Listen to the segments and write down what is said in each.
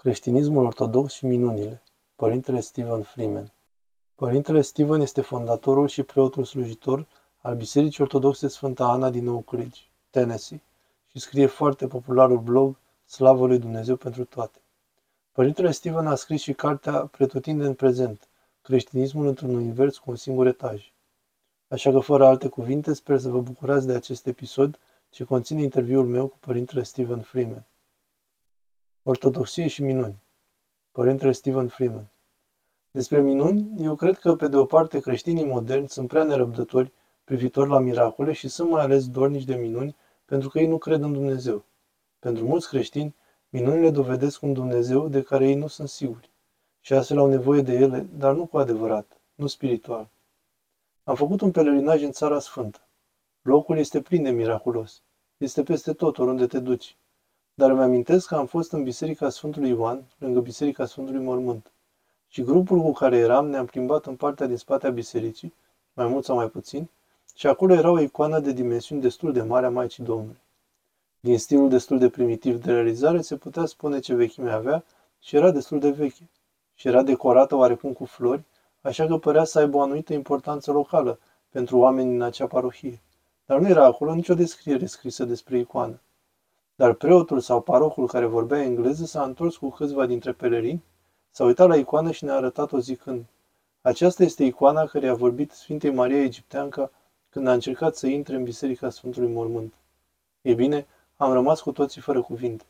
Creștinismul ortodox și minunile. Părintele Stephen Freeman. Părintele Stephen este fondatorul și preotul slujitor al Bisericii Ortodoxe Sfânta Ana din Oak Ridge, Tennessee, și scrie foarte popularul blog Slavă lui Dumnezeu pentru toate. Părintele Stephen a scris și cartea Pretutinde în prezent, Creștinismul într-un univers cu un singur etaj. Așa că, fără alte cuvinte, sper să vă bucurați de acest episod ce conține interviul meu cu Părintele Stephen Freeman. Ortodoxie și minuni. Părintele Stephen Freeman. Despre minuni, eu cred că, pe de o parte, creștinii moderni sunt prea nerăbdători privitor la miracole și sunt mai ales dornici de minuni pentru că ei nu cred în Dumnezeu. Pentru mulți creștini, minunile dovedesc un Dumnezeu de care ei nu sunt siguri și astfel au nevoie de ele, dar nu cu adevărat, nu spiritual. Am făcut un pelerinaj în Țara Sfântă. Locul este plin de miraculos. Este peste tot, oriunde te duci. Dar îmi amintesc că am fost în Biserica Sfântului Ioan, lângă Biserica Sfântului Mormânt. Și grupul cu care eram ne-am plimbat în partea din spate a bisericii, mai mult sau mai puțin, și acolo era o icoană de dimensiuni destul de mare a Maicii Domnului. Din stilul destul de primitiv de realizare se putea spune ce vechime avea și era destul de veche. Și era decorată oarecum cu flori, așa că părea să aibă o anumită importanță locală pentru oamenii în acea parohie. Dar nu era acolo nicio descriere scrisă despre icoană. Dar preotul sau parocul care vorbea engleză s-a întors cu câțiva dintre pelerinți, s-a uitat la icoană și ne-a arătat-o zicând, aceasta este icoana care a vorbit Sfintei Maria Egipteancă când a încercat să intre în Biserica Sfântului Mormânt. E bine, am rămas cu toții fără cuvinte.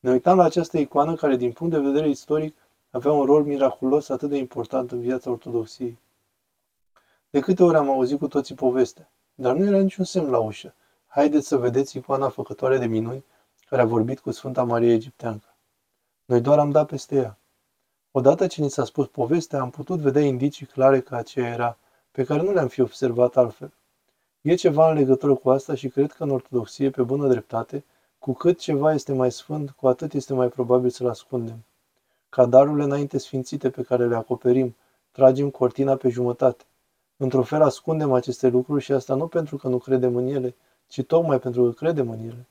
Ne uitam la această icoană care, din punct de vedere istoric, avea un rol miraculos atât de important în viața ortodoxiei. De câte ori am auzit cu toții povestea, dar nu era niciun semn la ușă. Haideți să vedeți icoana făcătoare de minuni care a vorbit cu Sfânta Marie Egipteancă. Noi doar am dat peste ea. Odată ce ni s-a spus povestea, am putut vedea indicii clare că aceea era, pe care nu le-am fi observat altfel. E ceva în legătură cu asta și cred că în ortodoxie, pe bună dreptate, cu cât ceva este mai sfânt, cu atât este mai probabil să-l ascundem. Ca darurile înainte sfințite pe care le acoperim, tragem cortina pe jumătate. Într-un fel ascundem aceste lucruri și asta nu pentru că nu credem în ele, ci tocmai pentru că credem în ele.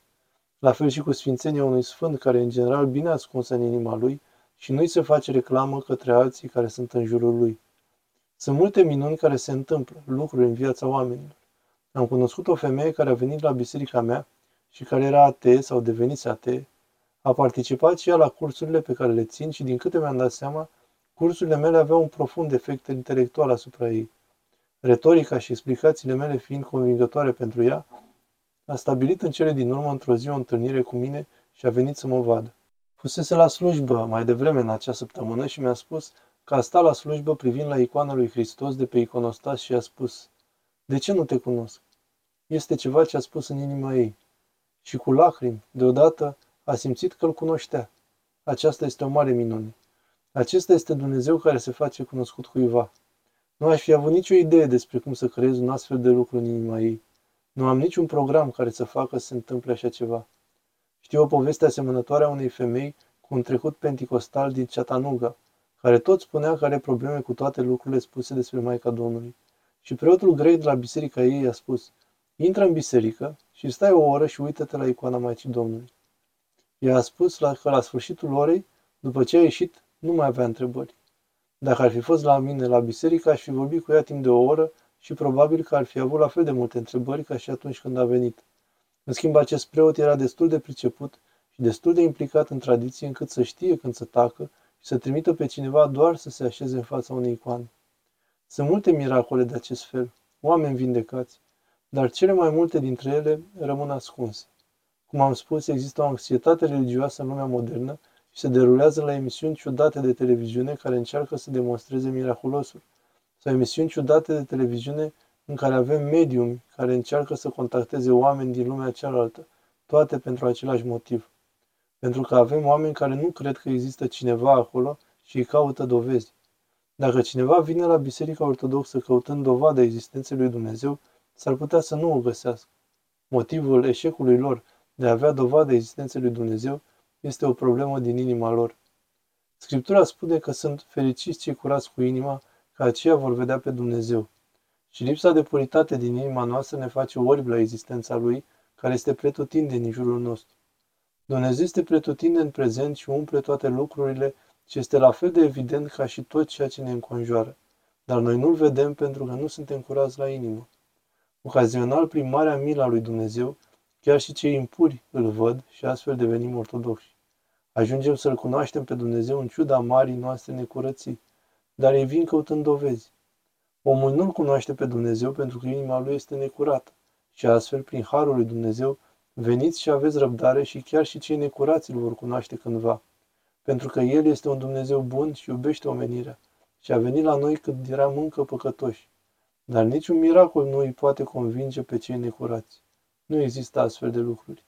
La fel și cu sfințenia unui sfânt care în general bine ascunsă în inima lui și nu-i se face reclamă către alții care sunt în jurul lui. Sunt multe minuni care se întâmplă, lucruri în viața oamenilor. Am cunoscut o femeie care a venit la biserica mea și care era atee sau devenise atee. A participat și ea la cursurile pe care le țin și din câte mi-am dat seama, cursurile mele aveau un profund efect intelectual asupra ei. Retorica și explicațiile mele fiind convingătoare pentru ea, a stabilit în cele din urmă într-o zi o întâlnire cu mine și a venit să mă vadă. Fusese la slujbă mai devreme în acea săptămână și mi-a spus că a stat la slujbă privind la icoana lui Hristos de pe iconostas și a spus De ce nu te cunosc? Este ceva ce a spus în inima ei. Și cu lacrimi, deodată, a simțit că îl cunoștea. Aceasta este o mare minune. Acesta este Dumnezeu care se face cunoscut cuiva. Nu aș fi avut nicio idee despre cum să creez un astfel de lucru în inima ei. Nu am niciun program care să facă să se întâmple așa ceva. Știu o poveste asemănătoare a unei femei cu un trecut penticostal din Chattanooga, care tot spunea că are probleme cu toate lucrurile spuse despre Maica Domnului. Și preotul grei de la biserica ei a spus, intră în biserică și stai o oră și uită-te la icoana Maicii Domnului. Ea a spus că la sfârșitul orei, după ce a ieșit, nu mai avea întrebări. Dacă ar fi fost la mine la biserică, aș fi vorbit cu ea timp de o oră și probabil că ar fi avut la fel de multe întrebări ca și atunci când a venit. În schimb, acest preot era destul de priceput și destul de implicat în tradiție încât să știe când să tacă și să trimită pe cineva doar să se așeze în fața unei icoane. Sunt multe miracole de acest fel, oameni vindecați, dar cele mai multe dintre ele rămân ascunse. Cum am spus, există o anxietate religioasă în lumea modernă și se derulează la emisiuni ciudate de televiziune care încearcă să demonstreze miraculosul, sau emisiuni ciudate de televiziune în care avem mediumi care încearcă să contacteze oameni din lumea cealaltă, toate pentru același motiv. Pentru că avem oameni care nu cred că există cineva acolo și îi caută dovezi. Dacă cineva vine la Biserica Ortodoxă căutând dovada existenței lui Dumnezeu, s-ar putea să nu o găsească. Motivul eșecului lor de a avea dovada existenței lui Dumnezeu este o problemă din inima lor. Scriptura spune că sunt fericiți cei curați cu inima, că aceia vor vedea pe Dumnezeu. Și lipsa de puritate din inima noastră ne face orbi la existența Lui, care este pretutindeni în jurul nostru. Dumnezeu este pretutindeni prezent și umple toate lucrurile și este la fel de evident ca și tot ceea ce ne înconjoară. Dar noi nu-L vedem pentru că nu suntem curați la inimă. Ocazional, prin marea mila lui Dumnezeu, chiar și cei impuri îl văd și astfel devenim ortodoxi. Ajungem să-L cunoaștem pe Dumnezeu în ciuda marii noastre necurății, dar ei vin căutând dovezi. Omul nu-L cunoaște pe Dumnezeu pentru că inima lui este necurată și astfel, prin harul lui Dumnezeu, veniți și aveți răbdare și chiar și cei necurați îl vor cunoaște cândva, pentru că El este un Dumnezeu bun și iubește omenirea și a venit la noi când eram încă păcătoși. Dar niciun miracol nu îi poate convinge pe cei necurați. Nu există astfel de lucruri.